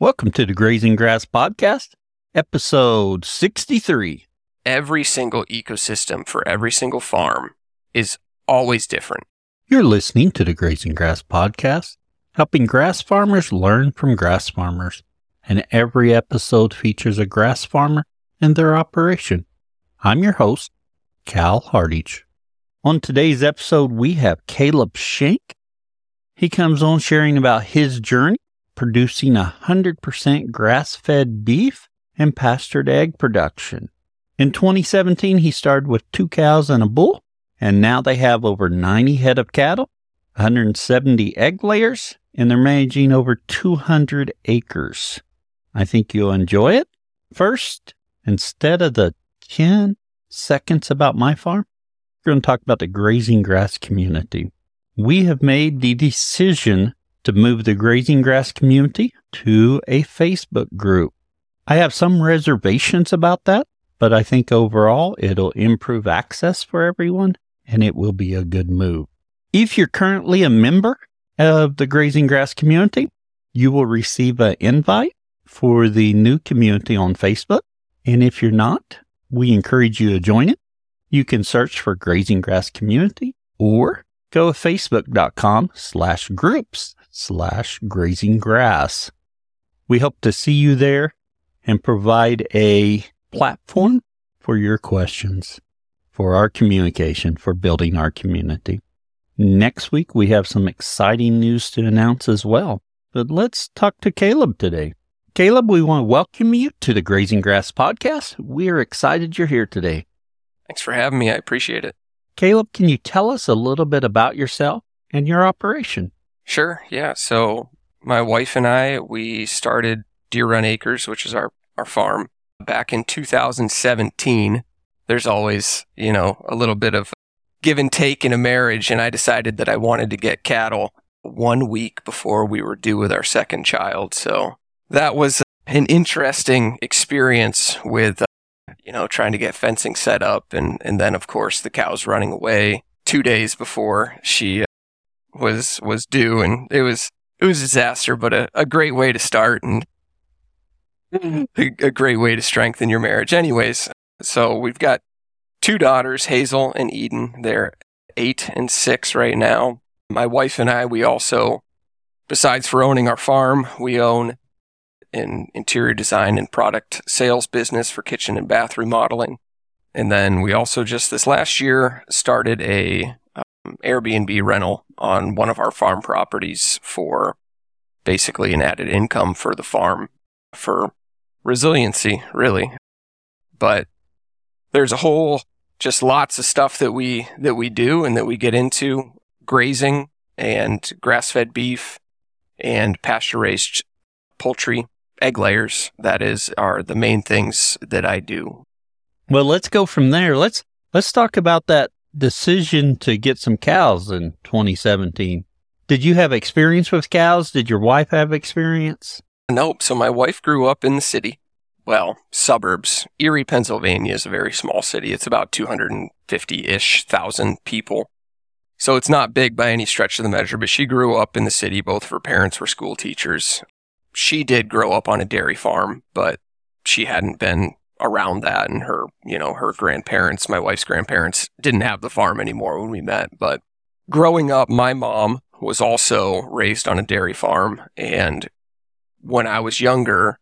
Welcome to the Grazing Grass Podcast, episode 63. Every single ecosystem for every single farm is always different. You're listening to the Grazing Grass Podcast, helping grass farmers learn from grass farmers. And every episode features a grass farmer and their operation. I'm your host, Cal Hardage. On today's episode, we have Caleb Schenk. He comes on sharing about his journey producing 100% grass fed beef and pastured egg production. In 2017, he started with two cows and a bull, and now they have over 90 head of cattle, 170 egg layers, and they're managing over 200 acres. I think you'll enjoy it. First, instead of the 10 seconds about my farm, we're going to talk about the grazing grass community. We have made the decision to move the grazing grass community to a Facebook group. I have some reservations about that, but I think overall it'll improve access for everyone and it will be a good move. If you're currently a member of the grazing grass community, you will receive an invite for the new community on Facebook. And if you're not, we encourage you to join it. You can search for grazing grass community or go to facebook.com slash groups slash grazing grass. We hope to see you there and provide a platform for your questions, for our communication, for building our community. Next week, we have some exciting news to announce as well. But let's talk to Caleb today. Caleb, we want to welcome you to the Grazing Grass Podcast. We are excited you're here today. Thanks for having me. I appreciate it. Caleb, can you tell us a little bit about yourself and your operation? Sure. Yeah. So my wife and I, we started Deer Run Acres, which is our, our farm, back in 2017. There's always, you know, a little bit of give and take in a marriage. And I decided that I wanted to get cattle one week before we were due with our second child. So that was an interesting experience with, uh, you know, trying to get fencing set up. And, and then, of course, the cows running away two days before she was was due, and it was it was a disaster, but a, a great way to start and a, a great way to strengthen your marriage. Anyways, so we've got two daughters, Hazel and Eden. They're eight and six right now. My wife and I, we also, besides for owning our farm, we own an interior design and product sales business for kitchen and bath remodeling. And then we also just this last year started a Airbnb rental on one of our farm properties for basically an added income for the farm for resiliency, really. But there's a whole just lots of stuff that we that we do and that we get into grazing and grass-fed beef and pasture-raised poultry egg layers that is are the main things that I do. Well, let's go from there. Let's let's talk about that decision to get some cows in 2017. Did you have experience with cows? Did your wife have experience? Nope. So my wife grew up in the city. Well, suburbs. Erie, Pennsylvania is a very small city. It's about 250 ish thousand people. So it's not big by any stretch of the measure, but she grew up in the city. Both of her parents were school teachers. She did grow up on a dairy farm, but she hadn't been around that and her, you know, her grandparents, my wife's grandparents didn't have the farm anymore when we met. But growing up, my mom was also raised on a dairy farm. And when I was younger,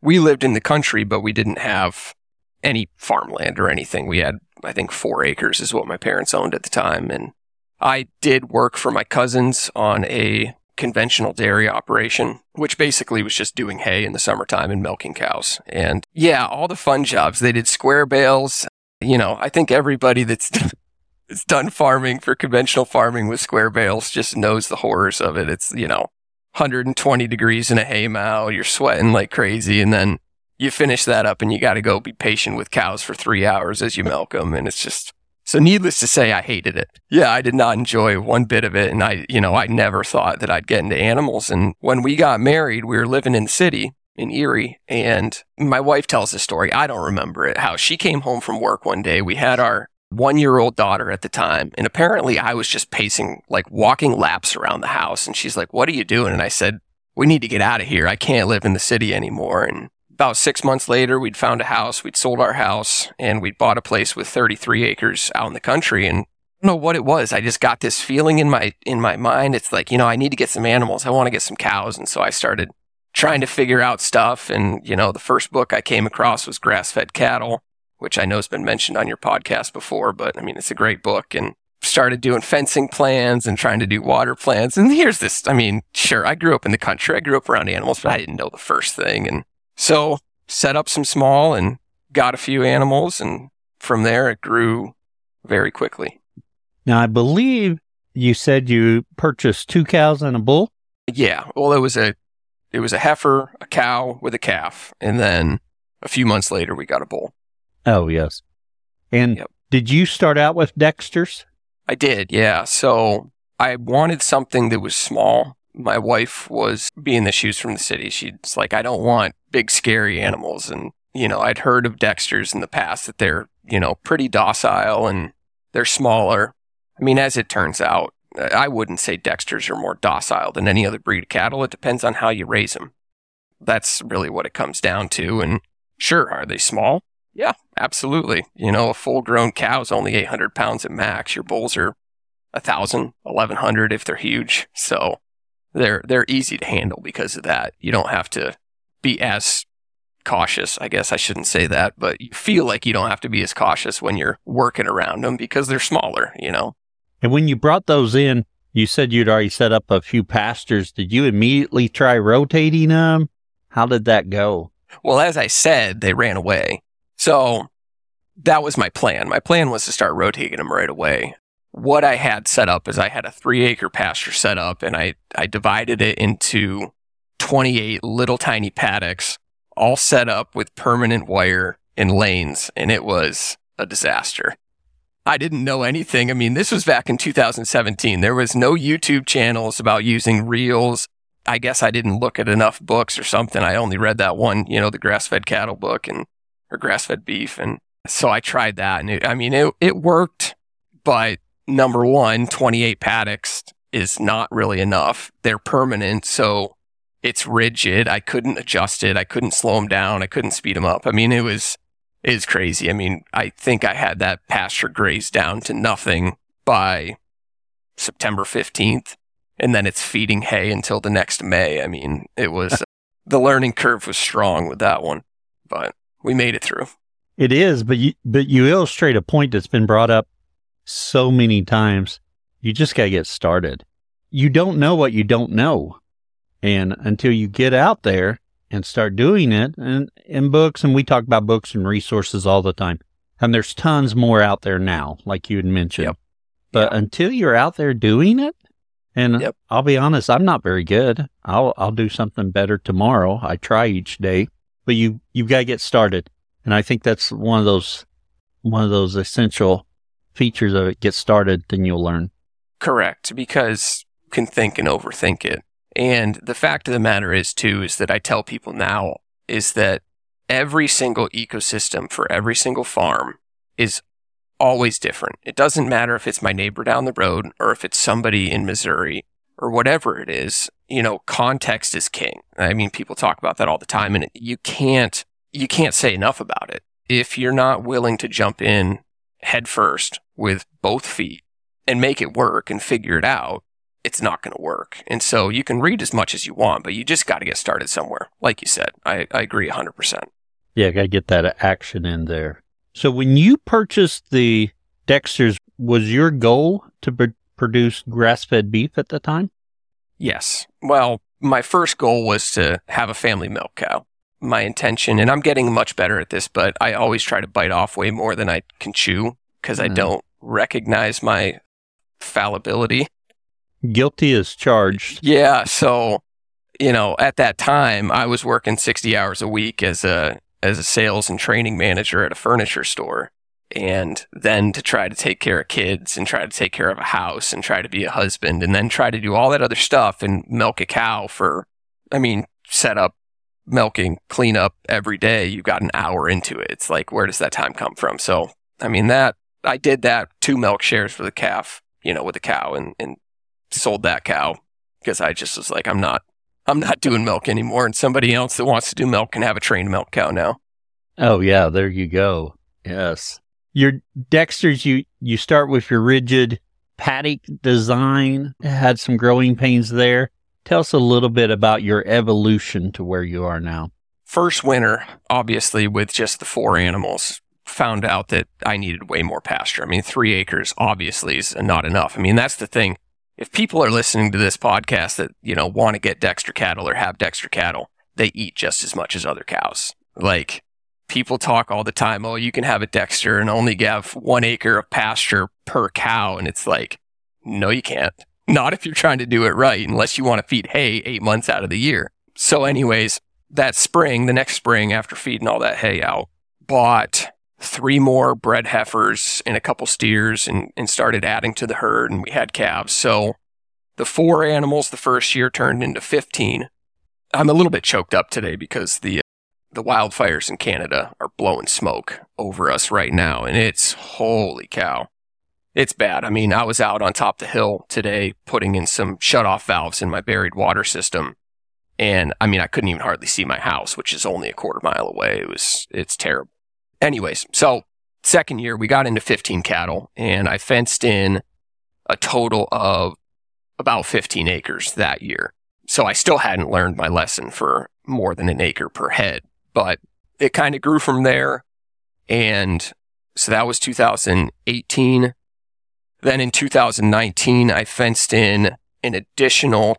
we lived in the country, but we didn't have any farmland or anything. We had, I think, four acres is what my parents owned at the time. And I did work for my cousins on a conventional dairy operation, which basically was just doing hay in the summertime and milking cows. And yeah, all the fun jobs. They did square bales. You know, I think everybody that's that's done farming for conventional farming with square bales just knows the horrors of it. It's, you know, 120 degrees in a hay mow, you're sweating like crazy, and then you finish that up and you got to go be patient with cows for three hours as you milk them. And it's just, so needless to say, I hated it. Yeah, I did not enjoy one bit of it. And I, you know, I never thought that I'd get into animals. And when we got married, we were living in the city in Erie. And my wife tells the story. I don't remember it. How she came home from work one day. We had our one year old daughter at the time. And apparently I was just pacing, like walking laps around the house. And she's like, What are you doing? And I said, we need to get out of here. I can't live in the city anymore. And about six months later, we'd found a house, we'd sold our house, and we'd bought a place with 33 acres out in the country. And I don't know what it was. I just got this feeling in my in my mind. It's like, you know, I need to get some animals. I want to get some cows. And so I started trying to figure out stuff. And, you know, the first book I came across was Grass Fed Cattle, which I know has been mentioned on your podcast before, but I mean, it's a great book. And started doing fencing plans and trying to do water plans. And here's this. I mean, sure, I grew up in the country. I grew up around animals, but I didn't know the first thing. And so set up some small and got a few animals. And from there, it grew very quickly. Now, I believe you said you purchased two cows and a bull. Yeah. Well, it was a, it was a heifer, a cow with a calf. And then a few months later, we got a bull. Oh, yes. And Yep. did you start out with Dexter's? I did, yeah. So I wanted something that was small. My wife was being the shoes from the city. She's like, I don't want big, scary animals. And, you know, I'd heard of Dexter's in the past that they're, you know, pretty docile and they're smaller. I mean, as it turns out, I wouldn't say Dexter's are more docile than any other breed of cattle. It depends on how you raise them. That's really what it comes down to. And sure, are they small? Yeah, absolutely. You know, a full grown cow is only 800 pounds at max. Your bulls are 1,000, 1,100 if they're huge. So they're, they're easy to handle because of that. You don't have to be as cautious. I guess I shouldn't say that, but you feel like you don't have to be as cautious when you're working around them because they're smaller, you know? And when you brought those in, you said you'd already set up a few pastures. Did you immediately try rotating them? How did that go? Well, as I said, they ran away. So that was my plan. My plan was to start rotating them right away. What I had set up is I had a three acre pasture set up and I, I divided it into 28 little tiny paddocks, all set up with permanent wire and lanes. And it was a disaster. I didn't know anything. I mean, this was back in 2017. There was no YouTube channels about using reels. I guess I didn't look at enough books or something. I only read that one, you know, the grass fed cattle book and or grass fed beef. And so I tried that. And it, I mean, it, it worked, but number one, 28 paddocks is not really enough. They're permanent. So it's rigid. I couldn't adjust it. I couldn't slow them down. I couldn't speed them up. I mean, it was, it was crazy. I mean, I think I had that pasture grazed down to nothing by September 15th. And then it's feeding hay until the next May. I mean, it was, the learning curve was strong with that one, but we made it through. It is, but you but you illustrate a point that's been brought up so many times. You just got to get started. You don't know what you don't know. And until you get out there and start doing it and in books and we talk about books and resources all the time. And there's tons more out there now, like you had mentioned. Yep. But until you're out there doing it, and Yep. I'll be honest, I'm not very good. I'll I'll do something better tomorrow. I try each day, but you you've got to get started. And I think that's one of those one of those essential features of it. Get started, then you'll learn. Correct, because you can think and overthink it. And the fact of the matter is, too, is that I tell people now is that every single ecosystem for every single farm is always different. It doesn't matter if it's my neighbor down the road or if it's somebody in Missouri or whatever it is. You know, context is king. I mean, people talk about that all the time and you can't, you can't say enough about it. If you're not willing to jump in head first with both feet and make it work and figure it out, it's not going to work. And so you can read as much as you want, but you just got to get started somewhere. Like you said, I, I agree 100%. Yeah, got to get that action in there. So when you purchased the Dexter's, was your goal to pr- produce grass-fed beef at the time? Yes. Well, my first goal was to have a family milk cow. My intention, and I'm getting much better at this, but I always try to bite off way more than I can chew because I Mhm. don't recognize my fallibility. Guilty as charged. Yeah. So, you know, at that time, I was working 60 hours a week as a, as a sales and training manager at a furniture store. And then to try to take care of kids and try to take care of a house and try to be a husband and then try to do all that other stuff and milk a cow for, I mean, set up, milking, clean up every day. You've got an hour into it. It's like, where does that time come from? So, I mean, that I did that two milk shares for the calf, you know, with the cow and, and sold that cow because I just was like, I'm not, I'm not doing milk anymore, and somebody else that wants to do milk can have a trained milk cow now. Oh yeah, there you go. Yes. Your Dexters, you you start with your rigid paddock design. Had some growing pains there. Tell us a little bit about your evolution to where you are now. First winter, obviously, with just the four animals, found out that I needed way more pasture. I mean, three acres obviously is not enough. I mean, that's the thing. If people are listening to this podcast that, you know, want to get Dexter cattle or have Dexter cattle, they eat just as much as other cows. Like, people talk all the time, oh, you can have a Dexter and only have one acre of pasture per cow. And it's like, no, you can't. Not if you're trying to do it right, unless you want to feed hay eight months out of the year. So, anyways, that spring, the next spring, after feeding all that hay out, bought three more bred heifers and a couple steers and, and started adding to the herd and we had calves. So the four animals the first year turned into 15. I'm a little bit choked up today because the the wildfires in Canada are blowing smoke over us right now and it's holy cow. It's bad. I mean, I was out on top of the hill today putting in some shut-off valves in my buried water system. And I mean, I couldn't even hardly see my house, which is only a quarter mile away. It was, it's terrible. Anyways, so second year we got into 15 cattle and I fenced in a total of about 15 acres that year. So I still hadn't learned my lesson for more than an acre per head, but it kind of grew from there. And so that was 2018. Then in 2019, I fenced in an additional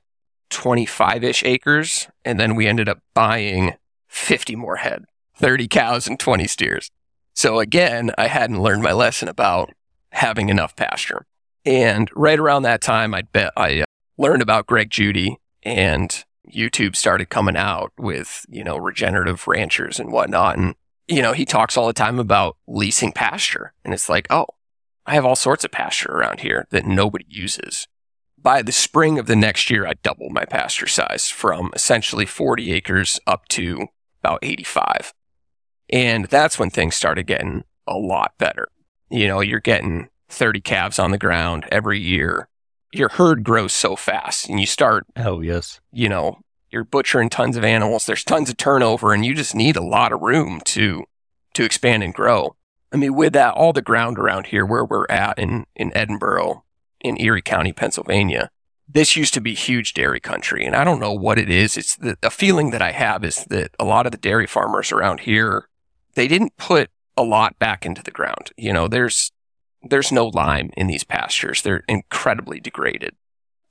25 ish acres. And then we ended up buying 50 more head. 30 cows and 20 steers. So again, I hadn't learned my lesson about having enough pasture. And right around that time, I bet I uh, learned about Greg Judy and YouTube started coming out with, you know, regenerative ranchers and whatnot. And, you know, he talks all the time about leasing pasture. And it's like, oh, I have all sorts of pasture around here that nobody uses. By the spring of the next year, I doubled my pasture size from essentially 40 acres up to about 85. And that's when things started getting a lot better. You know, you're getting 30 calves on the ground every year. Your herd grows so fast and you start, oh, yes, you know, you're butchering tons of animals. There's tons of turnover and you just need a lot of room to, to expand and grow. I mean, with that, all the ground around here where we're at in, in Edinboro, in Erie County, Pennsylvania, this used to be huge dairy country. And I don't know what it is. It's the, the feeling that I have is that a lot of the dairy farmers around here they didn't put a lot back into the ground. You know, there's there's no lime in these pastures. They're incredibly degraded.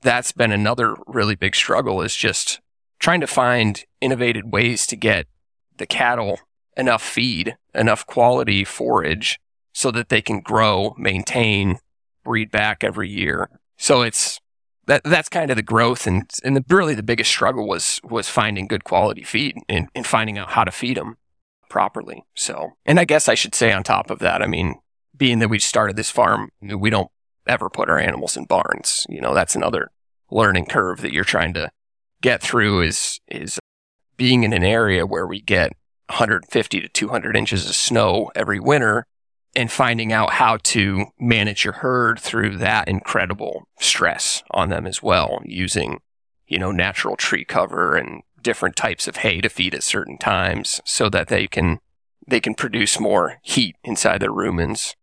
That's been another really big struggle is just trying to find innovative ways to get the cattle enough feed, enough quality forage so that they can grow, maintain, breed back every year. So it's that that's kind of the growth and and the, really the biggest struggle was was finding good quality feed and, and finding out how to feed them properly. So, and I guess I should say on top of that, I mean, being that we started this farm, we don't ever put our animals in barns. You know, that's another learning curve that you're trying to get through is, is being in an area where we get 150 to 200 inches of snow every winter and finding out how to manage your herd through that incredible stress on them as well using, you know, natural tree cover and different types of hay to feed at certain times so that they can they can produce more heat inside their rumens.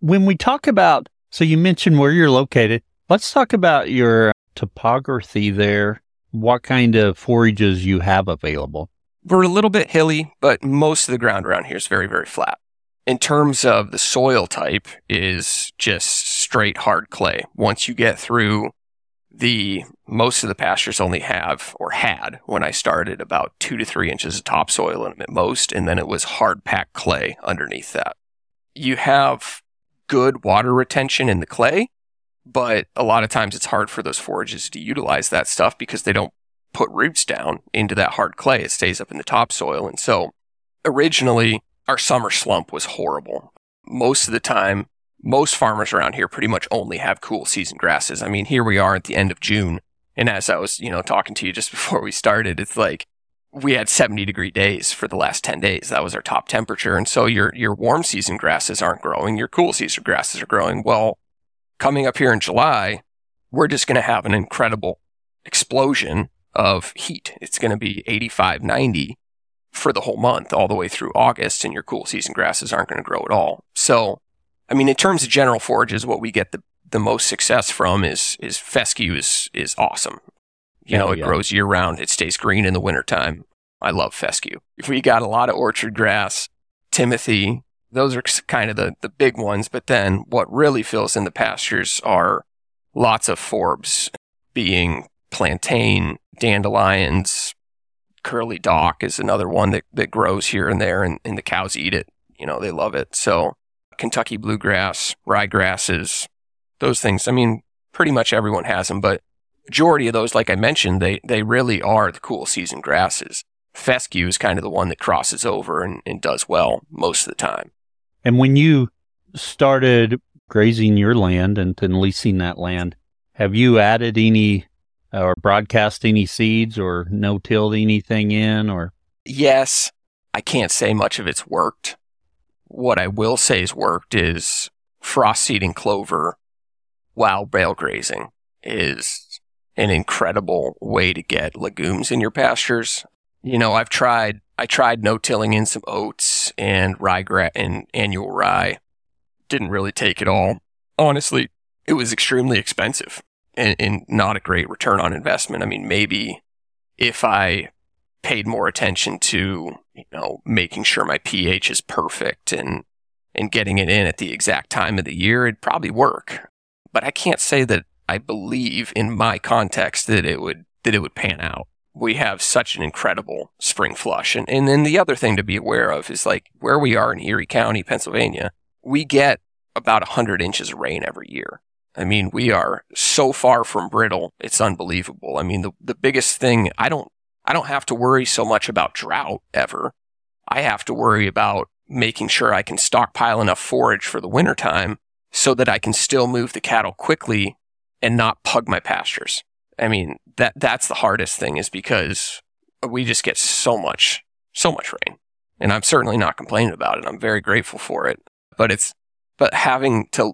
When we talk about so you mentioned where you're located, let's talk about your topography there. What kind of forages you have available? We're a little bit hilly, but most of the ground around here is very, very flat. In terms of the soil type is just straight hard clay. Once you get through the most of the pastures only have or had when I started about two to three inches of topsoil in them at most, and then it was hard packed clay underneath that. You have good water retention in the clay, but a lot of times it's hard for those forages to utilize that stuff because they don't put roots down into that hard clay. It stays up in the topsoil. And so originally our summer slump was horrible. Most of the time, most farmers around here pretty much only have cool season grasses. I mean, here we are at the end of June. And as I was, you know, talking to you just before we started, it's like we had 70 degree days for the last 10 days. That was our top temperature. And so your, your warm season grasses aren't growing. Your cool season grasses are growing. Well, coming up here in July, we're just going to have an incredible explosion of heat. It's going to be 85, 90 for the whole month, all the way through August, and your cool season grasses aren't going to grow at all. So, I mean, in terms of general forages, what we get the, the most success from is is fescue is is awesome. You know, it yeah. grows year round. It stays green in the wintertime. I love fescue. If we got a lot of orchard grass, timothy. Those are kind of the, the big ones. But then what really fills in the pastures are lots of forbs, being plantain, dandelions, curly dock is another one that, that grows here and there, and, and the cows eat it. You know, they love it. So Kentucky bluegrass, ryegrasses, those things. I mean, pretty much everyone has them, but majority of those, like I mentioned, they, they really are the cool season grasses. Fescue is kind of the one that crosses over and, and does well most of the time. And when you started grazing your land and then leasing that land, have you added any or broadcast any seeds or no tilled anything in or? Yes, I can't say much of it's worked. What I will say is worked is frost seeding clover while bale grazing is an incredible way to get legumes in your pastures. You know, I've tried I tried no tilling in some oats and ryegrass and annual rye. Didn't really take it all. Honestly, it was extremely expensive and, and not a great return on investment. I mean, maybe if I paid more attention to, you know, making sure my pH is perfect and and getting it in at the exact time of the year, it'd probably work. But I can't say that I believe in my context that it would that it would pan out. We have such an incredible spring flush. And and then the other thing to be aware of is like where we are in Erie County, Pennsylvania, we get about 100 inches of rain every year. I mean, we are so far from brittle. It's unbelievable. I mean, the, the biggest thing, I don't, I don't have to worry so much about drought ever. I have to worry about making sure I can stockpile enough forage for the wintertime so that I can still move the cattle quickly and not pug my pastures. I mean, that, that's the hardest thing is because we just get so much, so much rain. And I'm certainly not complaining about it. I'm very grateful for it. But it's, but having to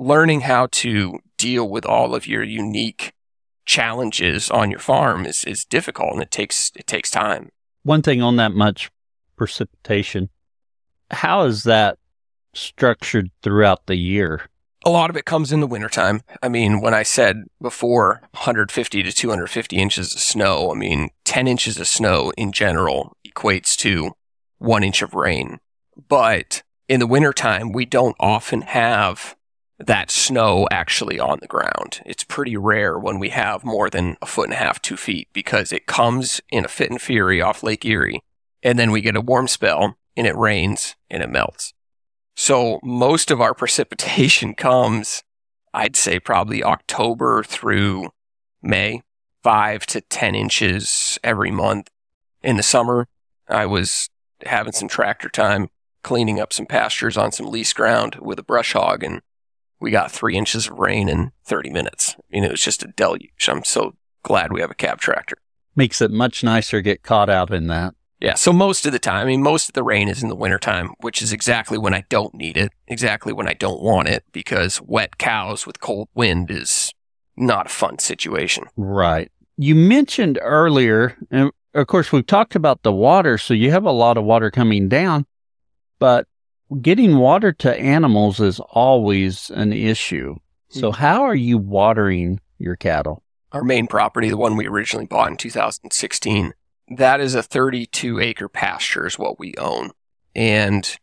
learning how to deal with all of your unique challenges on your farm is, is difficult and it takes it takes time. One thing on that much precipitation, how is that structured throughout the year? A lot of it comes in the wintertime. I mean, when I said before 150 to 250 inches of snow, I mean, 10 inches of snow in general equates to one inch of rain. But in the wintertime, we don't often have that snow actually on the ground. It's pretty rare when we have more than a foot and a half, two feet, because it comes in a fit and fury off Lake Erie, and then we get a warm spell, and it rains, and it melts. So most of our precipitation comes, I'd say, probably October through May, five to 10 inches every month. In the summer, I was having some tractor time cleaning up some pastures on some lease ground with a brush hog and we got three inches of rain in 30 minutes. I mean, it was just a deluge. I'm so glad we have a cab tractor. Makes it much nicer to get caught out in that. Yeah. So most of the time, I mean, most of the rain is in the wintertime, which is exactly when I don't need it, exactly when I don't want it, because wet cows with cold wind is not a fun situation. Right. You mentioned earlier, and of course, we've talked about the water, so you have a lot of water coming down, but getting water to animals is always an issue. So, hmm. how are you watering your cattle? Our main property, the one we originally bought in 2016, that is a 32 acre pasture, is what we own. And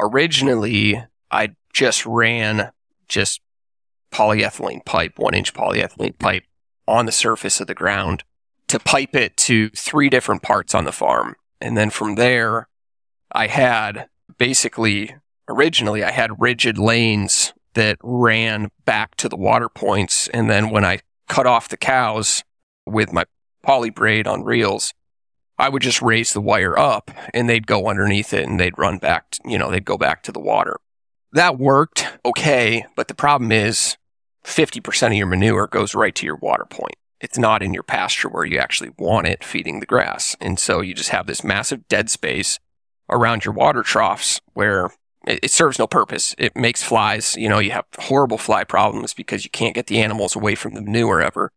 originally, I just ran just polyethylene pipe, one inch polyethylene pipe on the surface of the ground to pipe it to three different parts on the farm. And then from there, I had basically originally I had rigid lanes that ran back to the water points. And then when I cut off the cows with my poly braid on reels, I would just raise the wire up and they'd go underneath it and they'd run back, to, you know, they'd go back to the water. That worked okay, but the problem is 50% of your manure goes right to your water point. It's not in your pasture where you actually want it feeding the grass. And so you just have this massive dead space around your water troughs where it, it, serves no purpose. It makes flies, you know, you have horrible fly problems because you can't get the animals away from the manure ever.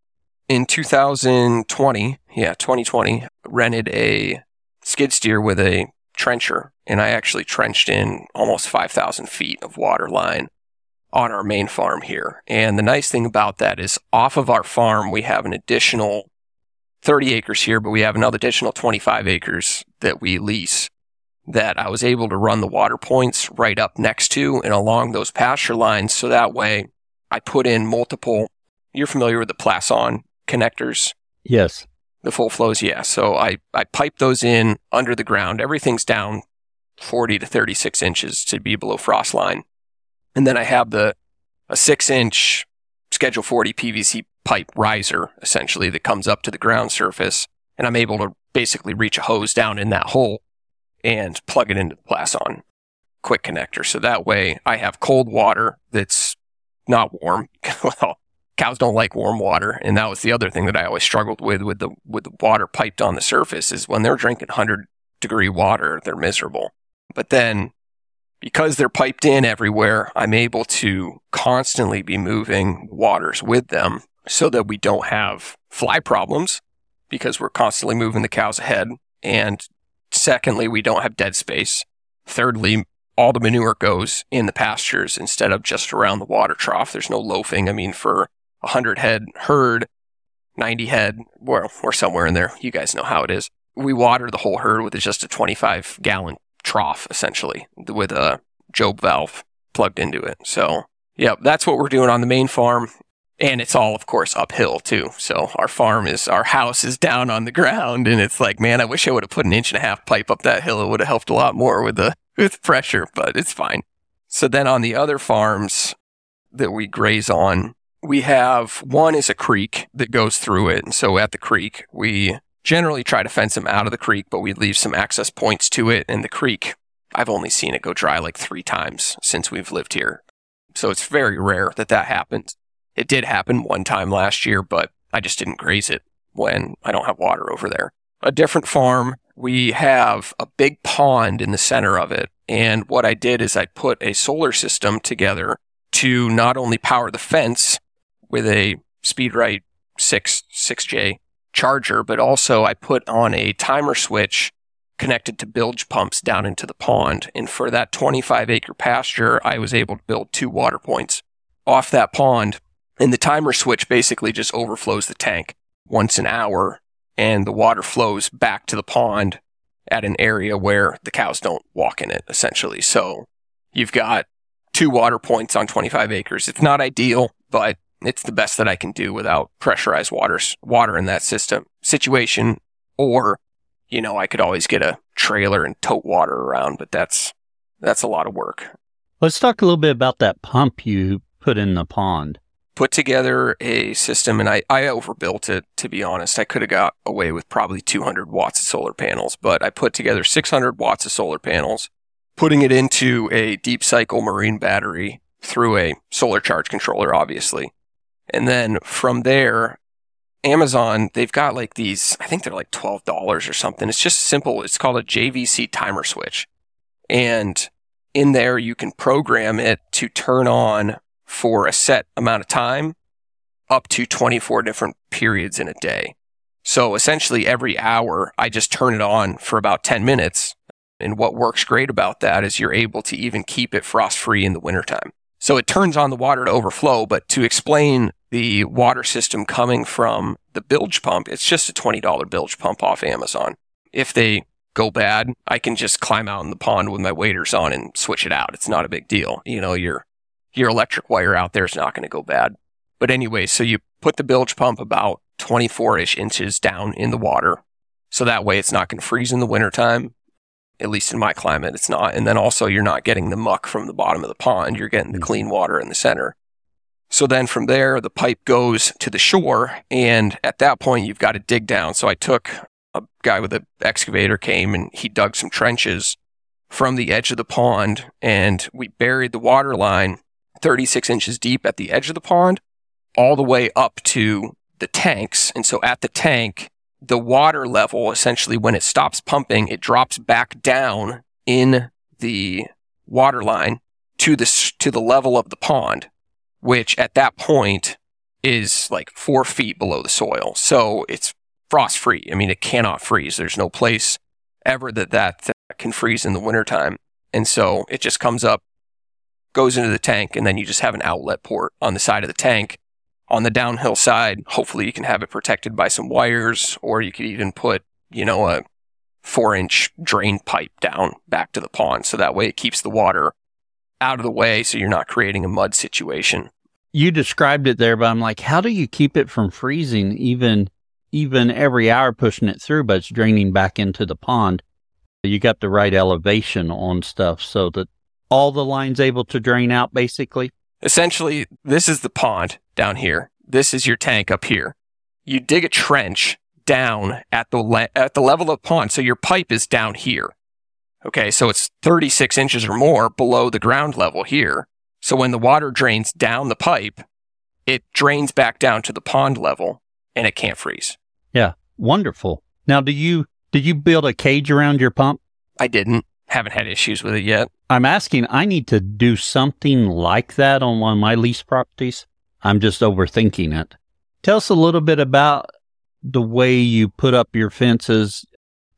in 2020, yeah, 2020, rented a skid steer with a trencher, and I actually trenched in almost 5,000 feet of water line on our main farm here. And the nice thing about that is off of our farm, we have an additional 30 acres here, but we have another additional 25 acres that we lease that I was able to run the water points right up next to and along those pasture lines. So that way I put in multiple, you're familiar with the Plasson connectors? Yes. The full flows, yeah. So I, I pipe those in under the ground. Everything's down 40 to 36 inches to be below frost line. And then I have the a six inch Schedule 40 PVC pipe riser, essentially, that comes up to the ground surface. And I'm able to basically reach a hose down in that hole and plug it into the Plasson quick connector. So that way I have cold water that's not warm. well, cows don't like warm water. And that was the other thing that I always struggled with with the, with the water piped on the surface is when they're drinking 100 degree water, they're miserable. But then because they're piped in everywhere, I'm able to constantly be moving waters with them so that we don't have fly problems because we're constantly moving the cows ahead. And secondly, we don't have dead space. Thirdly, all the manure goes in the pastures instead of just around the water trough. There's no loafing. I mean, for a hundred head herd, 90 head, well, we're somewhere in there. You guys know how it is. We water the whole herd with just a 25 gallon trough essentially with a Jobe valve plugged into it. So, yeah, that's what we're doing on the main farm. And it's all, of course, uphill too. So our farm is, our house is down on the ground. And it's like, man, I wish I would have put an inch and a half pipe up that hill. It would have helped a lot more with the, with pressure, but it's fine. So then on the other farms that we graze on, we have one is a creek that goes through it. And so at the creek, we generally try to fence them out of the creek, but we leave some access points to it. And the creek, I've only seen it go dry like three times since we've lived here. So it's very rare that that happens. It did happen one time last year, but I just didn't graze it when I don't have water over there. A different farm, we have a big pond in the center of it. And what I did is I put a solar system together to not only power the fence with a SpeedRite 6, 6J charger, but also I put on a timer switch connected to bilge pumps down into the pond. And for that 25 acre pasture, I was able to build two water points off that pond. And the timer switch basically just overflows the tank once an hour and the water flows back to the pond at an area where the cows don't walk in it, essentially. So you've got two water points on 25 acres. It's not ideal, but it's the best that I can do without pressurized waters, water in that system situation. Or, you know, I could always get a trailer and tote water around, but that's, that's a lot of work. Let's talk a little bit about that pump you put in the pond. Put together a system and I, I overbuilt it, to be honest. I could have got away with probably 200 watts of solar panels, but I put together 600 watts of solar panels, putting it into a deep cycle marine battery through a solar charge controller, obviously. And then from there, Amazon, they've got like these, I think they're like $12 or something. It's just simple. It's called a JVC timer switch. And in there, you can program it to turn on for a set amount of time up to 24 different periods in a day. So essentially every hour, I just turn it on for about 10 minutes. And what works great about that is you're able to even keep it frost free in the wintertime. So it turns on the water to overflow, but to explain the water system coming from the bilge pump, it's just a $20 bilge pump off Amazon. If they go bad, I can just climb out in the pond with my waders on and switch it out. It's not a big deal. You know, your your electric wire out there is not going to go bad. But anyway, so you put the bilge pump about 24-ish inches down in the water. So that way it's not going to freeze in the wintertime at least in my climate, it's not. And then also, you're not getting the muck from the bottom of the pond. You're getting the mm-hmm. clean water in the center. So then from there, the pipe goes to the shore. And at that point, you've got to dig down. So I took a guy with an excavator came and he dug some trenches from the edge of the pond and we buried the water line 36 inches deep at the edge of the pond all the way up to the tanks. And so at the tank, the water level, essentially, when it stops pumping, it drops back down in the water line to the, to the level of the pond, which at that point is like four feet below the soil. So it's frost free. I mean, it cannot freeze. There's no place ever that that can freeze in the wintertime. And so it just comes up, goes into the tank, and then you just have an outlet port on the side of the tank. On the downhill side, hopefully you can have it protected by some wires, or you could even put, you know, a four inch drain pipe down back to the pond. So that way it keeps the water out of the way so you're not creating a mud situation. You described it there, but I'm like, how do you keep it from freezing even even every hour pushing it through, but it's draining back into the pond? You got the right elevation on stuff so that all the lines able to drain out basically. Essentially, this is the pond down here. This is your tank up here. You dig a trench down at the le- at the level of the pond, so your pipe is down here. Okay, so it's 36 inches or more below the ground level here. So when the water drains down the pipe, it drains back down to the pond level and it can't freeze. Yeah, wonderful. Now, do you did you build a cage around your pump? I didn't. Haven't had issues with it yet. I'm asking, I need to do something like that on one of my lease properties. I'm just overthinking it. Tell us a little bit about the way you put up your fences,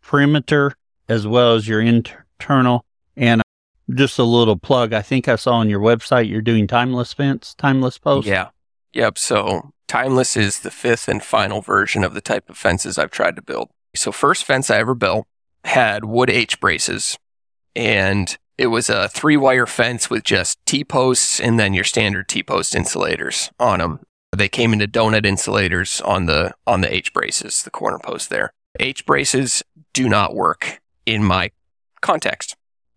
perimeter, as well as your internal. And just a little plug. I think I saw on your website you're doing timeless fence, timeless post. Yeah. Yep. So timeless is the fifth and final version of the type of fences I've tried to build. So first fence I ever built had wood H braces and it was a three wire fence with just T posts and then your standard T post insulators on them. They came into donut insulators on the on the H braces, the corner post there. H braces do not work in my context.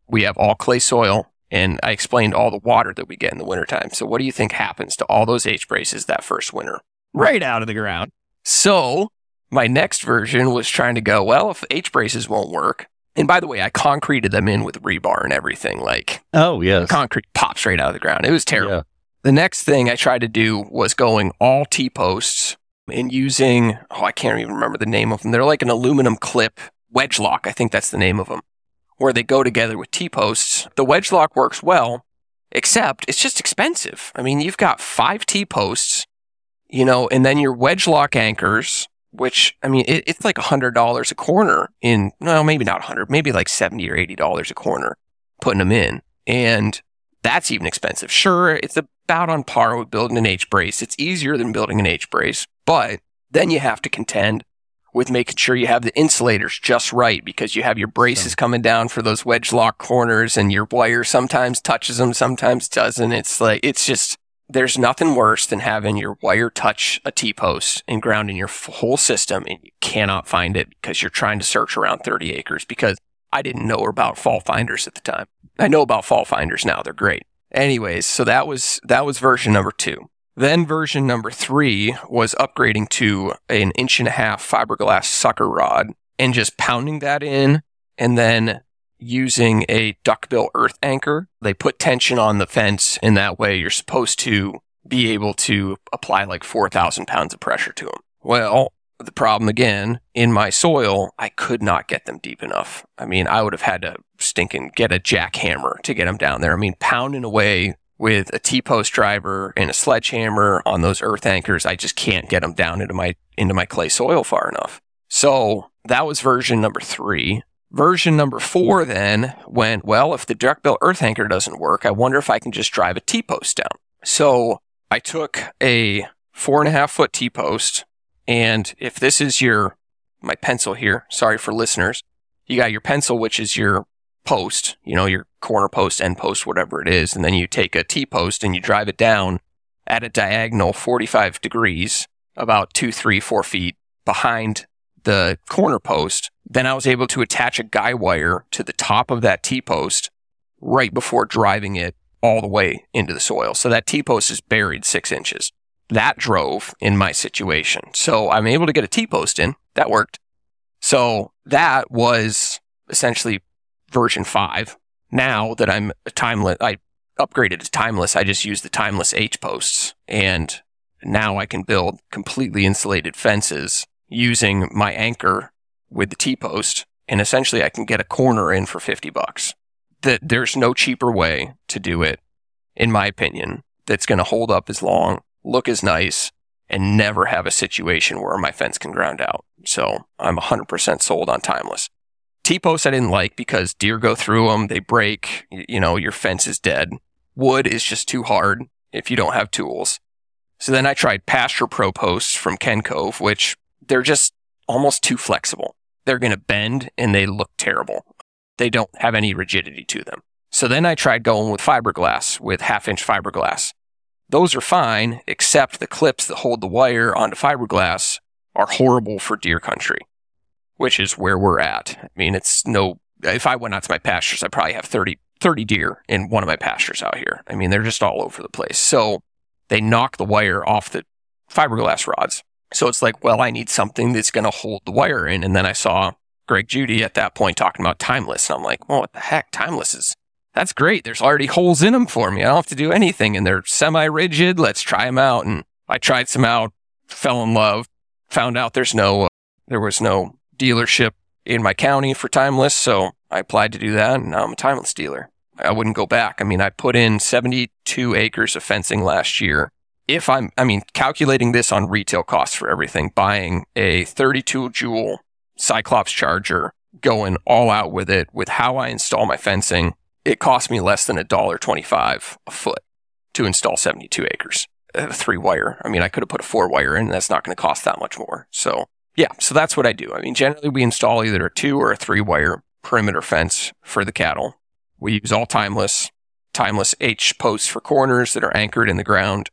We have all clay soil and I explained all the water that we get in the wintertime. So what do you think happens to all those H braces that first winter? Right out of the ground. So my next version was trying to go, well, if H braces won't work, and by the way, I concreted them in with rebar and everything. Like, oh, yes. Concrete pops right out of the ground. It was terrible. Yeah. The next thing I tried to do was going all T posts and using, oh, I can't even remember the name of them. They're like an aluminum clip wedge lock. I think that's the name of them, where they go together with T posts. The wedge lock works well, except it's just expensive. I mean, you've got five T posts, you know, and then your wedge lock anchors which I mean, it, it's like a hundred dollars a corner in, no, maybe not a hundred, maybe like 70 or $80 a corner putting them in. And that's even expensive. Sure, it's about on par with building an H brace. It's easier than building an H brace, but then you have to contend with making sure you have the insulators just right because you have your braces coming down for those wedge lock corners and your wire sometimes touches them, sometimes doesn't. It's like, it's just, there's nothing worse than having your wire touch a T post and grounding your whole system and you cannot find it because you're trying to search around 30 acres because I didn't know about fault finders at the time. I know about fault finders now. They're great. Anyways, so that was, that was version number two. Then version number three was upgrading to an inch and a half fiberglass sucker rod and just pounding that in and then using a duckbill earth anchor. They put tension on the fence, in that way you're supposed to be able to apply like 4,000 pounds of pressure to them. Well, the problem again, in my soil, I could not get them deep enough. I mean, I would have had to stinking get a jackhammer to get them down there. I mean, pounding away with a T-post driver and a sledgehammer on those earth anchors, I just can't get them down into my into my clay soil far enough. So that was version number three. Version number four then went, well, if the duckbill earth anchor doesn't work, I wonder if I can just drive a T post down. So I took a four and a half foot T post. And if this is your, my pencil here, sorry for listeners, you got your pencil, which is your post, you know, your corner post, end post, whatever it is. And then you take a T post and you drive it down at a diagonal 45 degrees, about two, three, four feet behind the corner post then I was able to attach a guy wire to the top of that T post right before driving it all the way into the soil. So that T post is buried six inches. That drove in my situation. So I'm able to get a T post in. That worked. So that was essentially version five. Now that I'm a timeless, I upgraded to timeless. I just use the timeless H posts and now I can build completely insulated fences using my anchor with the T post, and essentially I can get a corner in for 50 bucks. That there's no cheaper way to do it, in my opinion, that's going to hold up as long, look as nice, and never have a situation where my fence can ground out. So I'm 100% sold on timeless. T-posts I didn't like because deer go through them, they break, you know, your fence is dead. Wood is just too hard if you don't have tools. So then I tried Pasture Pro posts from Kencove, which they're just almost too flexible. They're going to bend and they look terrible. They don't have any rigidity to them. So then I tried going with fiberglass, with half inch fiberglass. Those are fine, except the clips that hold the wire onto fiberglass are horrible for deer country, which is where we're at. I mean, it's no, if I went out to my pastures, I probably have 30, 30 deer in one of my pastures out here. I mean, they're just all over the place. So they knock the wire off the fiberglass rods. So it's like, well, I need something that's going to hold the wire in. And then I saw Greg Judy at that point talking about timeless. And I'm like, well, what the heck? Timeless is, that's great. There's already holes in them for me. I don't have to do anything. And they're semi rigid. Let's try them out. And I tried some out, fell in love, found out there's no, uh, there was no dealership in my county for timeless. So I applied to do that. And now I'm a timeless dealer. I wouldn't go back. I mean, I put in 72 acres of fencing last year if I'm, I mean, calculating this on retail costs for everything, buying a 32 joule Cyclops charger, going all out with it, with how I install my fencing, it cost me less than a dollar 25 a foot to install 72 acres. A three wire. I mean, I could have put a four wire in, and that's not going to cost that much more. So, yeah, so that's what I do. I mean, generally we install either a two or a three wire perimeter fence for the cattle. We use all timeless, timeless H posts for corners that are anchored in the ground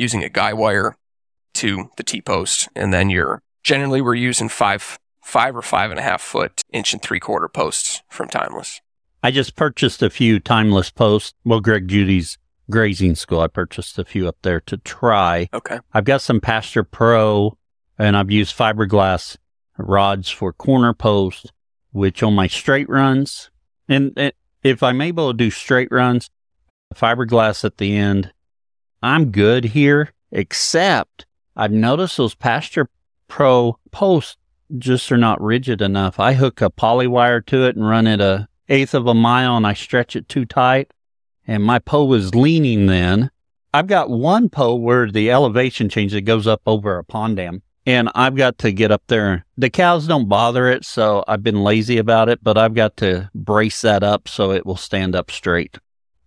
using a guy wire to the T post. And then you're generally we're using five, five or five and a half foot inch and three quarter posts from Timeless. I just purchased a few Timeless posts. Well, Greg Judy's grazing school. I purchased a few up there to try. Okay. I've got some Pasture Pro and I've used fiberglass rods for corner posts, which on my straight runs, and, and if I'm able to do straight runs, fiberglass at the end I'm good here, except I've noticed those Pasture Pro posts just are not rigid enough. I hook a poly wire to it and run it a eighth of a mile and I stretch it too tight and my pole is leaning then. I've got one pole where the elevation change that goes up over a pond dam and I've got to get up there. The cows don't bother it, so I've been lazy about it, but I've got to brace that up so it will stand up straight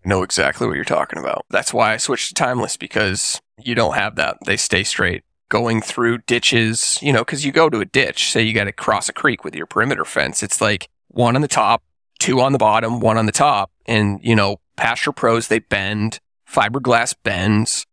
know exactly what you're talking about. That's why I switched to timeless because you don't have that. They stay straight. Going through ditches, you know, because you go to a ditch, say you got to cross a creek with your perimeter fence. It's like one on the top, two on the bottom, one on the top. And, you know, pasture pros, they bend, fiberglass bends.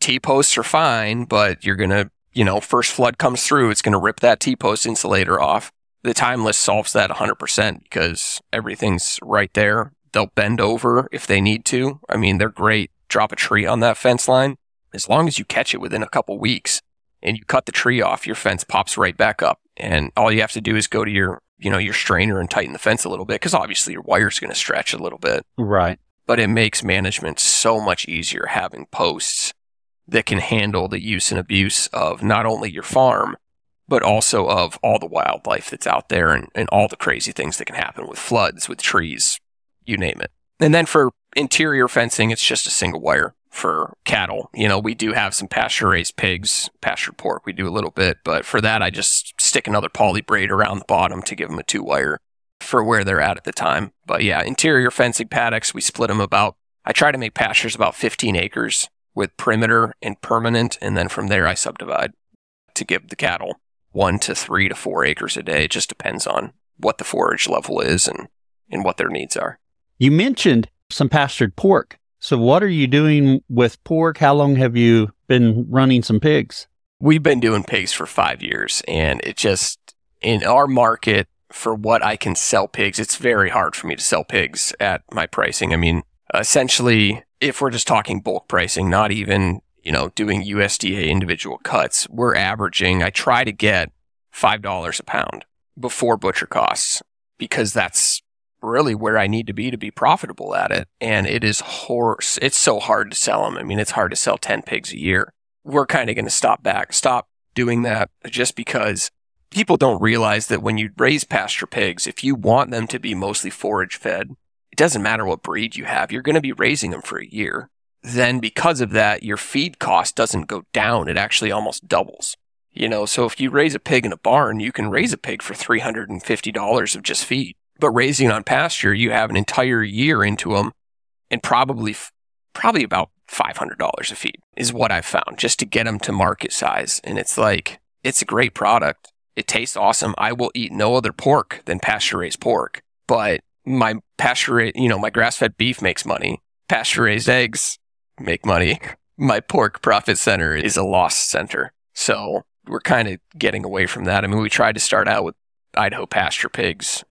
T posts are fine, but you're going to, you know, first flood comes through, it's going to rip that T post insulator off. The timeless solves that 100% because everything's right there they'll bend over if they need to. I mean, they're great. Drop a tree on that fence line. As long as you catch it within a couple weeks and you cut the tree off, your fence pops right back up. And all you have to do is go to your, you know, your strainer and tighten the fence a little bit because obviously your wire's going to stretch a little bit. Right. But it makes management so much easier having posts that can handle the use and abuse of not only your farm, but also of all the wildlife that's out there and, and all the crazy things that can happen with floods, with trees, you name it. And then for interior fencing, it's just a single wire for cattle. You know, we do have some pasture raised pigs, pasture pork. We do a little bit, but for that, I just stick another poly braid around the bottom to give them a two wire for where they're at at the time. But yeah, interior fencing paddocks, we split them about, I try to make pastures about 15 acres with perimeter and permanent. And then from there, I subdivide to give the cattle one to three to four acres a day. It just depends on what the forage level is and, and what their needs are. You mentioned some pastured pork. So, what are you doing with pork? How long have you been running some pigs? We've been doing pigs for five years, and it just, in our market, for what I can sell pigs, it's very hard for me to sell pigs at my pricing. I mean, essentially, if we're just talking bulk pricing, not even, you know, doing USDA individual cuts, we're averaging, I try to get $5 a pound before butcher costs because that's really where I need to be to be profitable at it. And it is horse. It's so hard to sell them. I mean, it's hard to sell 10 pigs a year. We're kind of going to stop back, stop doing that just because people don't realize that when you raise pasture pigs, if you want them to be mostly forage fed, it doesn't matter what breed you have. You're going to be raising them for a year. then because of that, your feed cost doesn't go down. It actually almost doubles. You know, so if you raise a pig in a barn, you can raise a pig for $350 of just feed. But raising on pasture, you have an entire year into them and probably, probably about $500 a feed is what I've found just to get them to market size. And it's like, it's a great product. It tastes awesome. I will eat no other pork than pasture raised pork, but my pasture, you know, my grass fed beef makes money. Pasture raised eggs make money. My pork profit center is a loss center. So we're kind of getting away from that. I mean, we tried to start out with Idaho pasture pigs.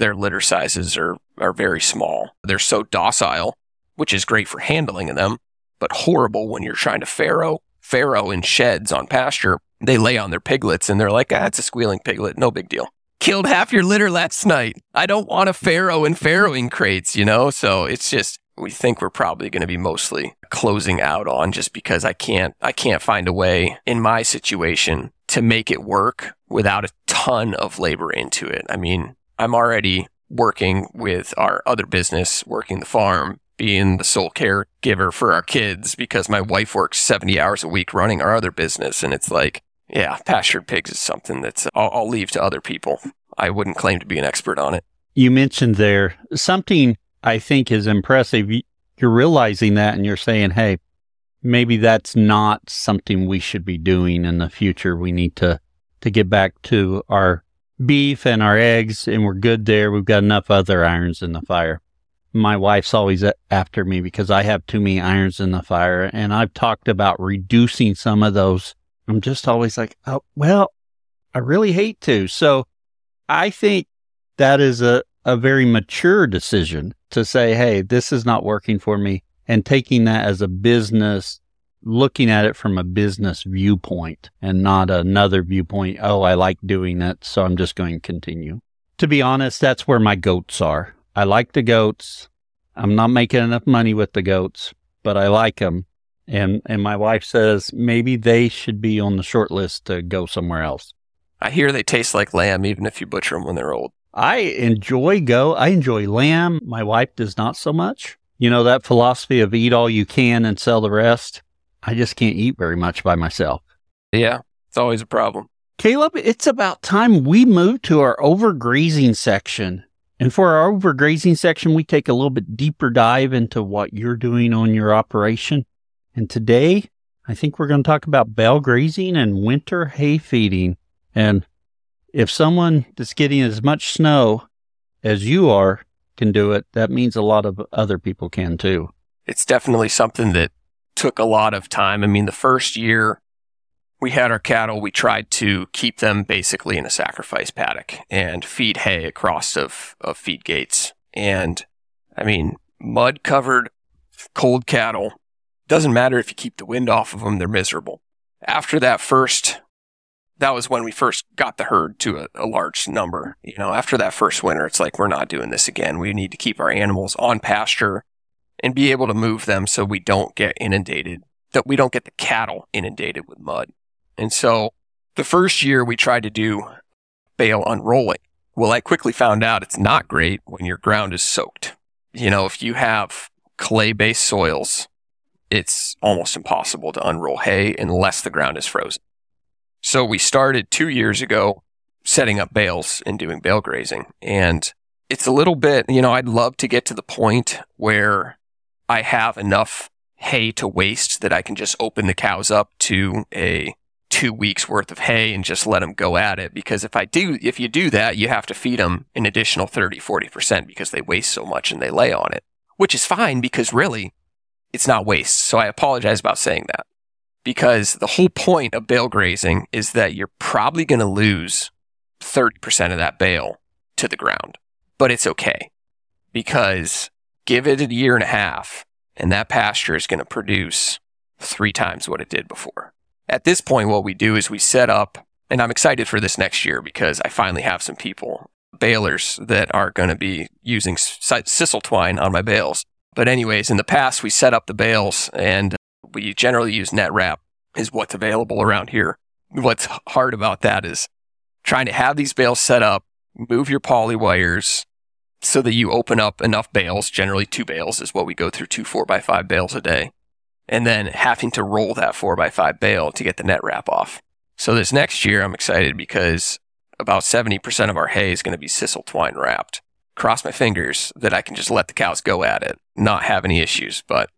Their litter sizes are, are very small. They're so docile, which is great for handling them, but horrible when you're trying to farrow. Farrow in sheds on pasture, they lay on their piglets and they're like, ah, it's a squealing piglet, no big deal. Killed half your litter last night. I don't want a farrow in farrowing crates, you know? So it's just, we think we're probably going to be mostly closing out on just because I can't, I can't find a way in my situation to make it work without a ton of labor into it. I mean, I'm already working with our other business, working the farm, being the sole caregiver for our kids because my wife works 70 hours a week running our other business. And it's like, yeah, pastured pigs is something that's I'll, I'll leave to other people. I wouldn't claim to be an expert on it. You mentioned there something I think is impressive. You're realizing that and you're saying, hey, maybe that's not something we should be doing in the future. We need to, to get back to our beef and our eggs and we're good there. We've got enough other irons in the fire. My wife's always after me because I have too many irons in the fire and I've talked about reducing some of those. I'm just always like, oh, well, I really hate to. So I think that is a, a very mature decision to say, hey, this is not working for me, and taking that as a business, looking at it from a business viewpoint and not another viewpoint. Oh, I like doing it, so I'm just going to continue. To be honest, that's where my goats are. I like the goats. I'm not making enough money with the goats, but I like them. And, and my wife says maybe they should be on the short list to go somewhere else. I hear they taste like lamb even if you butcher them when they're old. I enjoy go. I enjoy lamb. My wife does not so much. You know, that philosophy of eat all you can and sell the rest. I just can't eat very much by myself. Yeah, it's always a problem. Caleb, it's about time we move to our overgrazing section. And for our overgrazing section, we take a little bit deeper dive into what you're doing on your operation. And today, I think we're going to talk about bale grazing and winter hay feeding. And if someone that's getting as much snow as you are can do it, that means a lot of other people can too. It's definitely something that took a lot of time. I mean, the first year we had our cattle, we tried to keep them basically in a sacrifice paddock and feed hay across of, of feed gates. And I mean, mud covered, cold cattle. Doesn't matter if you keep the wind off of them, they're miserable. After that first that was when we first got the herd to a, a, large number. You know, after that first winter, it's like, we're not doing this again. We need to keep our animals on pasture and be able to move them so we don't get inundated, that we don't get the cattle inundated with mud. And so the first year we tried to do bale unrolling. Well, I quickly found out it's not great when your ground is soaked. You know, if you have clay based soils, it's almost impossible to unroll hay unless the ground is frozen. So we started two years ago setting up bales and doing bale grazing. And it's a little bit, you know, I'd love to get to the point where I have enough hay to waste that I can just open the cows up to a two weeks worth of hay and just let them go at it. Because if I do, if you do that, you have to feed them an additional 30, 40% because they waste so much and they lay on it, which is fine because really it's not waste. So I apologize about saying that because the whole point of bale grazing is that you're probably going to lose 30% of that bale to the ground. But it's okay because give it a year and a half and that pasture is going to produce three times what it did before. At this point, what we do is we set up, and I'm excited for this next year because I finally have some people, balers, that are going to be using sisal twine on my bales. But anyways, in the past, we set up the bales and we generally use net wrap is what's available around here. What's hard about that is trying to have these bales set up, move your poly wires so that you open up enough bales. Generally two bales is what we go through, two four by five bales a day. and then having to roll that four by five bale to get the net wrap off. So this next year, I'm excited because about 70% of our hay is going to be sisal twine wrapped. Cross my fingers that I can just let the cows go at it, not have any issues, but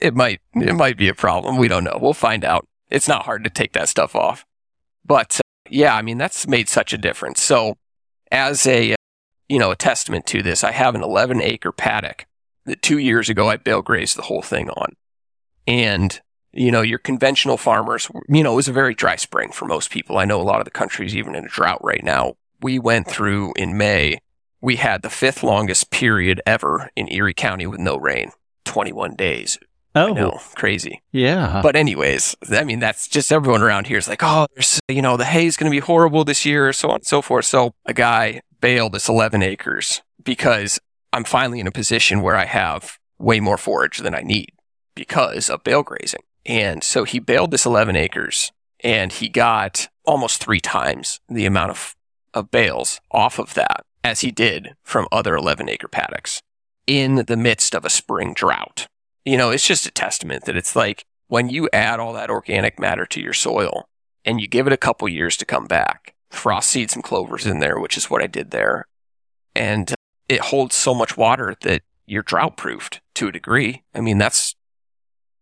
it might, it might be a problem. We don't know. We'll find out. It's not hard to take that stuff off. But uh, yeah, I mean, that's made such a difference. So as a, you know, a testament to this, I have an 11 acre paddock that two years ago I bale grazed the whole thing on. And, you know, your conventional farmers, you know, it was a very dry spring for most people. I know a lot of the country's even in a drought right now. We went through in May, we had the fifth longest period ever in Erie County with no rain, 21 days. Oh, I know, crazy. yeah. But anyways, I mean, that's just everyone around here is like, oh, there's, you know, the hay's going to be horrible this year, so on and so forth. So a guy baled this 11 acres because I'm finally in a position where I have way more forage than I need because of bale grazing. And so he baled this 11 acres and he got almost three times the amount of, of bales off of that as he did from other 11 acre paddocks in the midst of a spring drought. You know, it's just a testament that it's like when you add all that organic matter to your soil and you give it a couple years to come back, frost seed some clovers in there, which is what I did there. And it holds so much water that you're drought proofed to a degree. I mean, that's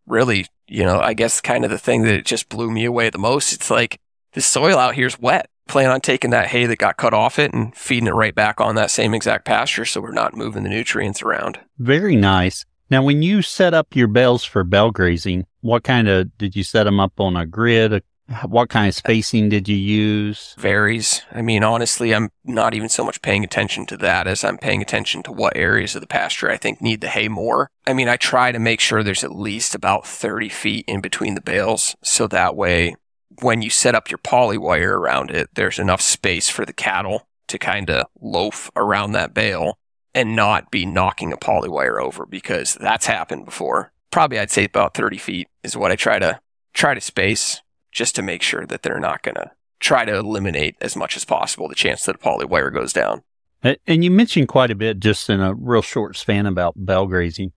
really, you know, I guess kind of the thing that just blew me away the most. It's like the soil out here is wet. Plan on taking that hay that got cut off it and feeding it right back on that same exact pasture so we're not moving the nutrients around. Very nice. Now, when you set up your bales for bale grazing, what kind of did you set them up on a grid? Uh, what kind of uh, spacing did you use? Varies. I mean, honestly, I'm not even so much paying attention to that as I'm paying attention to what areas of the pasture I think need the hay more. I mean, I try to make sure there's at least about 30 feet in between the bales so that way when you set up your poly wire around it, there's enough space for the cattle to kind of loaf around that bale and not be knocking a poly wire over because that's happened before. Probably I'd say about 30 feet is what I try to try to space just to make sure that they're not going to try to eliminate as much as possible the chance that a poly wire goes down. And you mentioned quite a bit just in a real short span about bale grazing.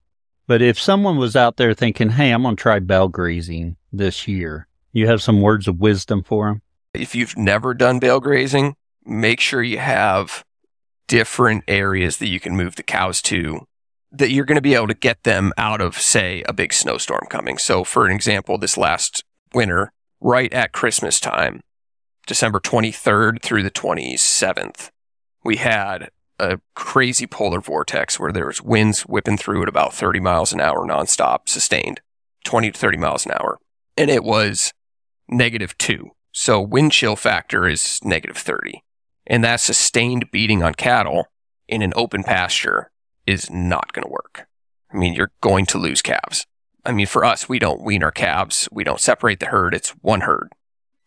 But if someone was out there thinking, hey, I'm going to try bale grazing this year, you have some words of wisdom for them? If you've never done bale grazing, make sure you have different areas that you can move the cows to that you're going to be able to get them out of, say, a big snowstorm coming. So, for an example, this last winter, right at Christmas time, December 23rd through the 27th, we had a crazy polar vortex where there was winds whipping through at about 30 miles an hour nonstop, sustained, 20 to 30 miles an hour. And it was negative two. So wind chill factor is negative 30. And that sustained beating on cattle in an open pasture is not going to work. I mean, you're going to lose calves. I mean, for us, we don't wean our calves. We don't separate the herd. It's one herd.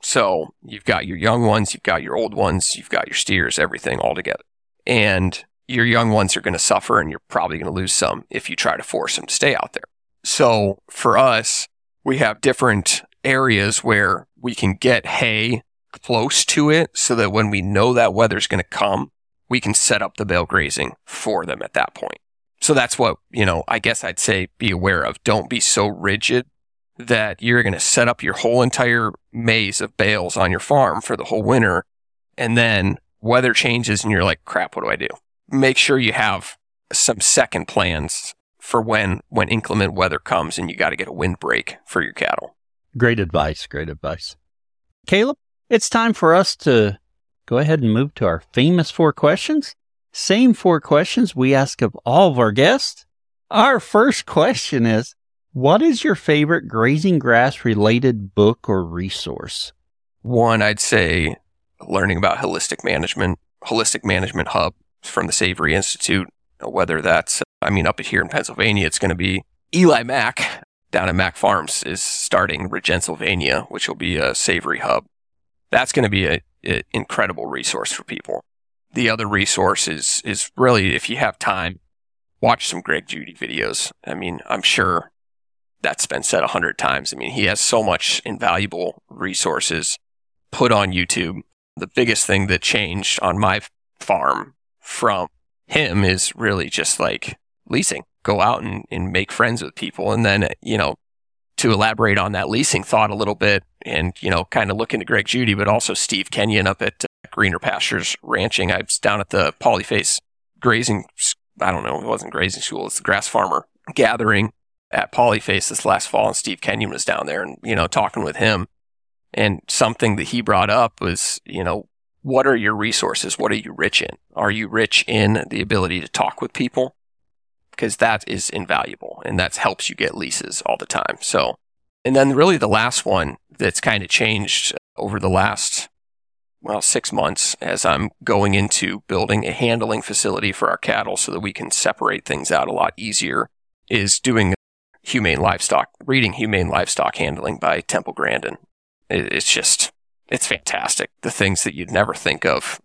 So you've got your young ones, you've got your old ones, you've got your steers, everything all together. And your young ones are going to suffer and you're probably going to lose some if you try to force them to stay out there. So for us, we have different areas where we can get hay close to it so that when we know that weather's going to come, we can set up the bale grazing for them at that point. So that's what, you know, I guess I'd say be aware of. Don't be so rigid that you're going to set up your whole entire maze of bales on your farm for the whole winter. And then weather changes and you're like, crap, what do I do? Make sure you have some second plans for when, when inclement weather comes and you got to get a windbreak for your cattle. Great advice. Great advice. Caleb, it's time for us to go ahead and move to our famous four questions. Same four questions we ask of all of our guests. Our first question is What is your favorite grazing grass related book or resource? One, I'd say learning about holistic management, holistic management hub from the Savory Institute, whether that's, I mean, up here in Pennsylvania, it's going to be Eli Mack down at Mack Farms is starting Regensylvania, which will be a savory hub. That's going to be an incredible resource for people. The other resource is, is really, if you have time, watch some Greg Judy videos. I mean, I'm sure that's been said a hundred times. I mean, he has so much invaluable resources put on YouTube. The biggest thing that changed on my farm from him is really just like leasing. Go out and, and make friends with people. And then, you know, to elaborate on that leasing thought a little bit and, you know, kind of looking into Greg Judy, but also Steve Kenyon up at uh, Greener Pastures Ranching. I was down at the Polyface grazing, I don't know, it wasn't grazing school, it's the grass farmer gathering at Polyface this last fall, and Steve Kenyon was down there and, you know, talking with him. And something that he brought up was, you know, what are your resources? What are you rich in? Are you rich in the ability to talk with people? Because that is invaluable and that helps you get leases all the time. So, and then really the last one that's kind of changed over the last, well, six months as I'm going into building a handling facility for our cattle so that we can separate things out a lot easier is doing humane livestock, reading humane livestock handling by Temple Grandin. It's just, it's fantastic. The things that you'd never think of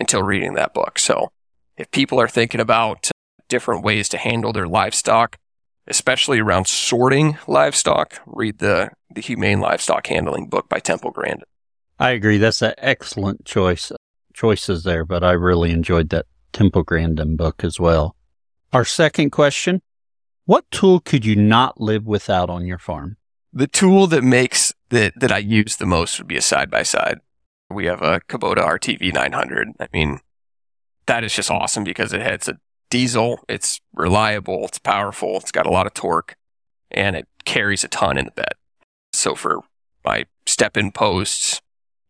until reading that book. So if people are thinking about different ways to handle their livestock, especially around sorting livestock, read the, the Humane Livestock Handling book by Temple Grandin. I agree. That's an excellent choice choices there, but I really enjoyed that Temple Grandin book as well. Our second question What tool could you not live without on your farm? The tool that makes that, that I use the most would be a side by side. We have a Kubota RTV 900. I mean, that is just awesome because it has a diesel. It's reliable. It's powerful. It's got a lot of torque and it carries a ton in the bed. So for my step in posts,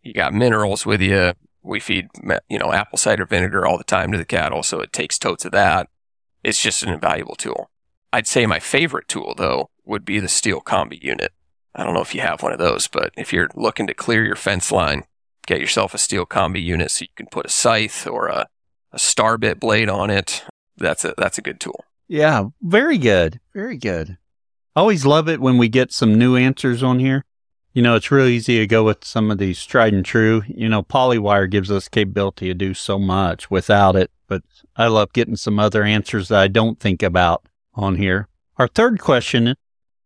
you got minerals with you. We feed, you know, apple cider vinegar all the time to the cattle. So it takes totes of that. It's just an invaluable tool. I'd say my favorite tool though would be the Stihl combi unit. I don't know if you have one of those, but if you're looking to clear your fence line, get yourself a Stihl combi unit so you can put a scythe or a, a star bit blade on it that's a that's a good tool. Yeah, very good. Very good. I always love it when we get some new answers on here. You know, it's real easy to go with some of these tried and true. You know, Polywire gives us capability to do so much without it, but I love getting some other answers that I don't think about on here. Our third question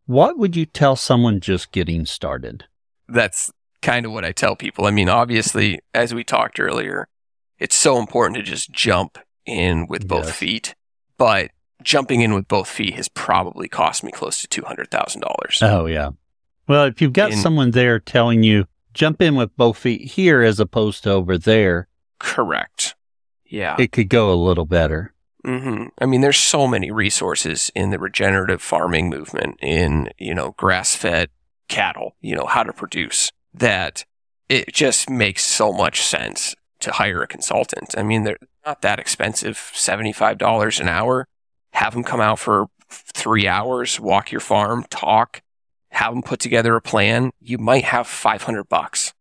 What would you tell someone just getting started? That's kind of what I tell people. I mean, obviously, as we talked earlier, it's so important to just jump in with both yes. feet, but jumping in with both feet has probably cost me close to two hundred thousand dollars. Oh yeah. Well, if you've got in, someone there telling you jump in with both feet here as opposed to over there, correct. Yeah, it could go a little better. Mm-hmm. I mean, there's so many resources in the regenerative farming movement, in you know grass-fed cattle, you know how to produce that. It just makes so much sense to hire a consultant. I mean, they're not that expensive, $75 an hour. Have them come out for three hours, walk your farm, talk, have them put together a plan. You might have 500 bucks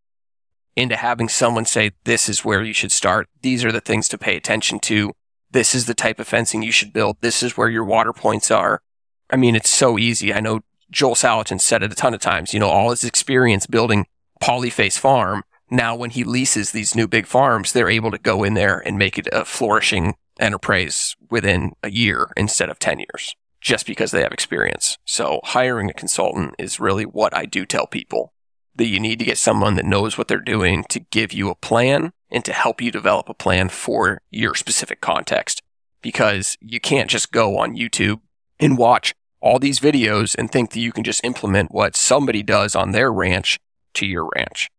into having someone say, this is where you should start. These are the things to pay attention to. This is the type of fencing you should build. This is where your water points are. I mean, it's so easy. I know Joel Salatin said it a ton of times. You know, all his experience building Polyface Farm now when he leases these new big farms, they're able to go in there and make it a flourishing enterprise within a year instead of 10 years just because they have experience. So hiring a consultant is really what I do tell people that you need to get someone that knows what they're doing to give you a plan and to help you develop a plan for your specific context because you can't just go on YouTube and watch all these videos and think that you can just implement what somebody does on their ranch to your ranch.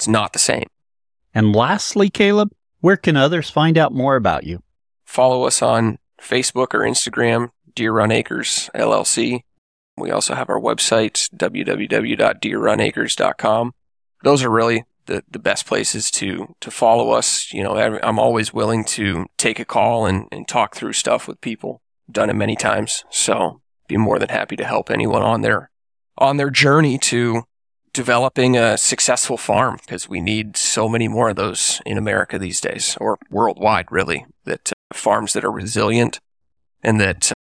It's not the same. And lastly, Caleb, where can others find out more about you? Follow us on Facebook or Instagram, Deer Run Acres LLC. We also have our website, www.deerrunacres.com. Those are really the, the best places to, to follow us. You know, I'm always willing to take a call and, and talk through stuff with people. Done it many times. So be more than happy to help anyone on their, on their journey to developing a successful farm because we need so many more of those in America these days or worldwide, really. That uh, farms that are resilient and that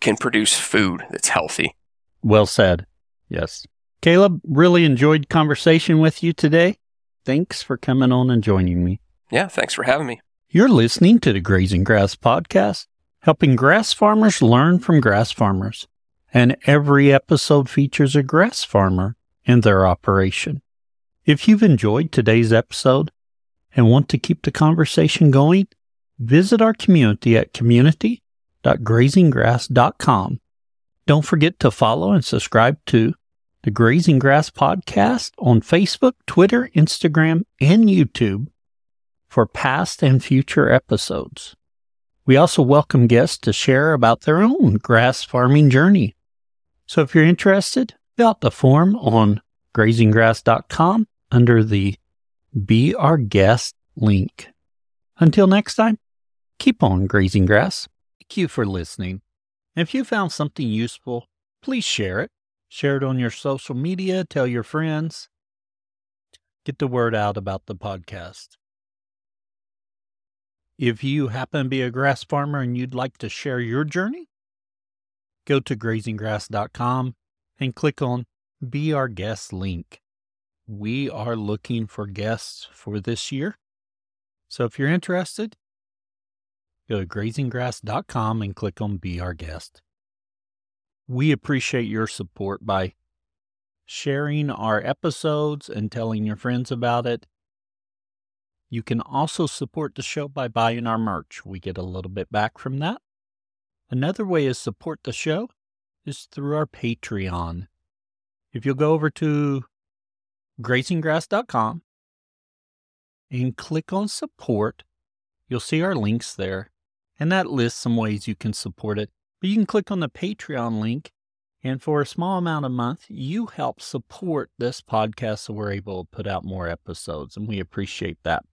can produce food that's healthy. Well said. Yes. Caleb, really enjoyed conversation with you today. Thanks for coming on and joining me. Yeah, thanks for having me. You're listening to the Grazing Grass Podcast, helping grass farmers learn from grass farmers. And every episode features a grass farmer in their operation. If you've enjoyed today's episode and want to keep the conversation going, visit our community at community.grazinggrass.com Don't forget to follow and subscribe to the Grazing Grass Podcast on Facebook, Twitter, Instagram, and YouTube for past and future episodes. We also welcome guests to share about their own grass farming journey. So if you're interested, fill out the form on grazinggrass.com under the Be Our Guest link. Until next time, keep on grazing grass. Thank you for listening. If you found something useful, please share it. Share it on your social media, tell your friends. Get the word out about the podcast. If you happen to be a grass farmer and you'd like to share your journey, go to grazinggrass.com and click on Be Our Guest link. We are looking for guests for this year. So if you're interested, go to grazinggrass.com and click on Be Our Guest. We appreciate your support by sharing our episodes and telling your friends about it. You can also support the show by buying our merch. We get a little bit back from that. Another way is support the show is through our Patreon. If you'll go over to grazinggrass.com and click on support, you'll see our links there. And that lists some ways you can support it. But you can click on the Patreon link, and for a small amount a month, you help support this podcast so we're able to put out more episodes, and we appreciate that.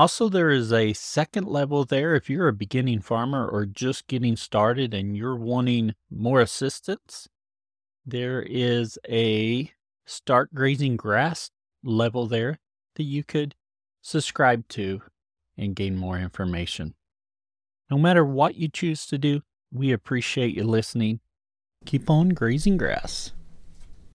Also, there is a second level there if you're a beginning farmer or just getting started and you're wanting more assistance. There is a start grazing grass level there that you could subscribe to and gain more information. No matter what you choose to do, we appreciate you listening. Keep on grazing grass.